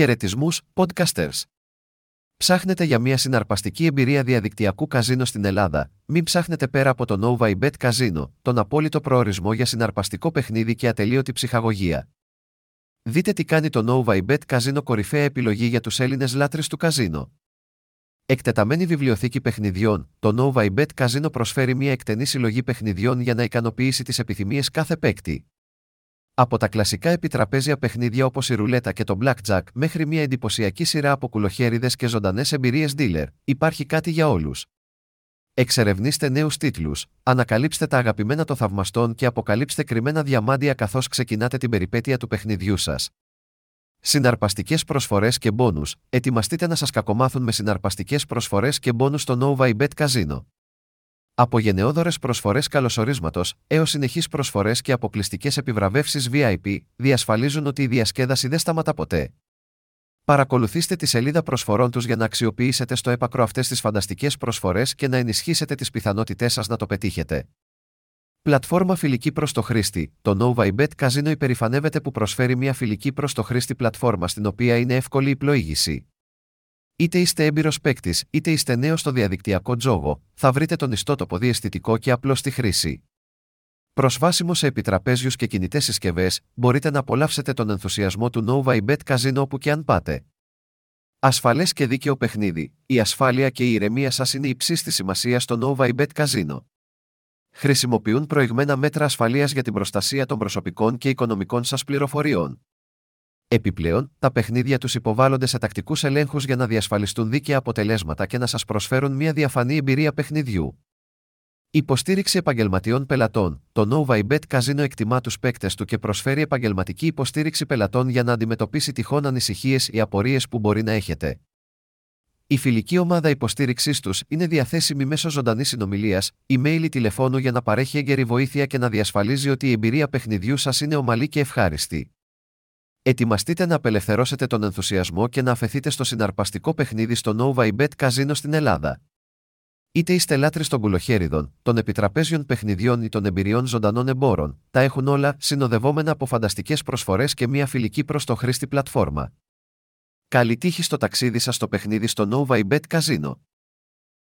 Χαιρετισμούς, podcasters. Ψάχνετε για μια συναρπαστική εμπειρία διαδικτυακού καζίνο στην Ελλάδα, μην ψάχνετε πέρα από το Nova Bet Casino, τον απόλυτο προορισμό για συναρπαστικό παιχνίδι και ατελείωτη ψυχαγωγία. Δείτε τι κάνει το Nova Bet Casino κορυφαία επιλογή για τους Έλληνες λάτρες του καζίνο. Εκτεταμένη βιβλιοθήκη παιχνιδιών, το Nova Bet Casino προσφέρει μια εκτενή συλλογή παιχνιδιών για να ικανοποιήσει τις επιθυμίες κάθε παίκτη. Από τα κλασικά επιτραπέζια παιχνίδια όπως η ρουλέτα και το blackjack μέχρι μια εντυπωσιακή σειρά από κουλοχέριδες και ζωντανές εμπειρίες dealer, υπάρχει κάτι για όλους. Εξερευνήστε νέους τίτλους, ανακαλύψτε τα αγαπημένα των θαυμαστών και αποκαλύψτε κρυμμένα διαμάντια καθώς ξεκινάτε την περιπέτεια του παιχνιδιού σας. Συναρπαστικές προσφορές και μπόνου, ετοιμαστείτε να σας κακομάθουν με συναρπαστικές προσφορές και μπόνου στο Nova Bet Casino. Από γενναιόδορε προσφορές καλωσορίσματος έως συνεχείς προσφορές και αποκλειστικές επιβραβεύσεις VIP διασφαλίζουν ότι η διασκέδαση δεν σταματά ποτέ. Παρακολουθήστε τη σελίδα προσφορών τους για να αξιοποιήσετε στο έπακρο αυτές τις φανταστικές προσφορές και να ενισχύσετε τις πιθανότητές σας να το πετύχετε. Πλατφόρμα φιλική προς το χρήστη. Το NovaIBet Casino υπερηφανεύεται που προσφέρει μια φιλική προς το χρήστη πλατφόρμα στην οποία είναι εύκολη η πλοήγηση. Είτε είστε έμπειρος παίκτης, είτε είστε νέος στο διαδικτυακό τζόγο, θα βρείτε τον ιστότοπο διαισθητικό και απλό στη χρήση. Προσβάσιμο σε επιτραπέζιους και κινητές συσκευές, μπορείτε να απολαύσετε τον ενθουσιασμό του Nova Bet Casino όπου και αν πάτε. Ασφαλές και δίκαιο παιχνίδι, η ασφάλεια και η ηρεμία σας είναι υψίστη σημασία στο Nova Bet Casino. Χρησιμοποιούν προηγμένα μέτρα ασφαλείας για την προστασία των προσωπικών και οικονομικών σας πληροφοριών. Επιπλέον, τα παιχνίδια τους υποβάλλονται σε τακτικούς ελέγχους για να διασφαλιστούν δίκαια αποτελέσματα και να σας προσφέρουν μια διαφανή εμπειρία παιχνιδιού. Υποστήριξη επαγγελματιών πελατών. Το Nova Bet Casino εκτιμά τους παίκτες του και προσφέρει επαγγελματική υποστήριξη πελατών για να αντιμετωπίσει τυχόν ανησυχίες ή απορίες που μπορεί να έχετε. Η φιλική ομάδα υποστήριξής τους είναι διαθέσιμη μέσω ζωντανής συνομιλίας, email ή τηλεφώνου για να παρέχει έγκαιρη βοήθεια και να διασφαλίζει ότι η εμπειρία παιχνιδιού σας είναι ομαλή και ευχάριστη. Ετοιμαστείτε να απελευθερώσετε τον ενθουσιασμό και να αφαιθείτε στο συναρπαστικό παιχνίδι στο Nova Bet Casino στην Ελλάδα. Είτε είστε λάτρε των κουλοχέριδων, των επιτραπέζιων παιχνιδιών ή των εμπειριών ζωντανών εμπόρων, τα έχουν όλα συνοδευόμενα από φανταστικές προσφορές και μια φιλική προς το χρήστη πλατφόρμα. Καλή τύχη στο ταξίδι σας στο παιχνίδι στο Nova Bet Casino.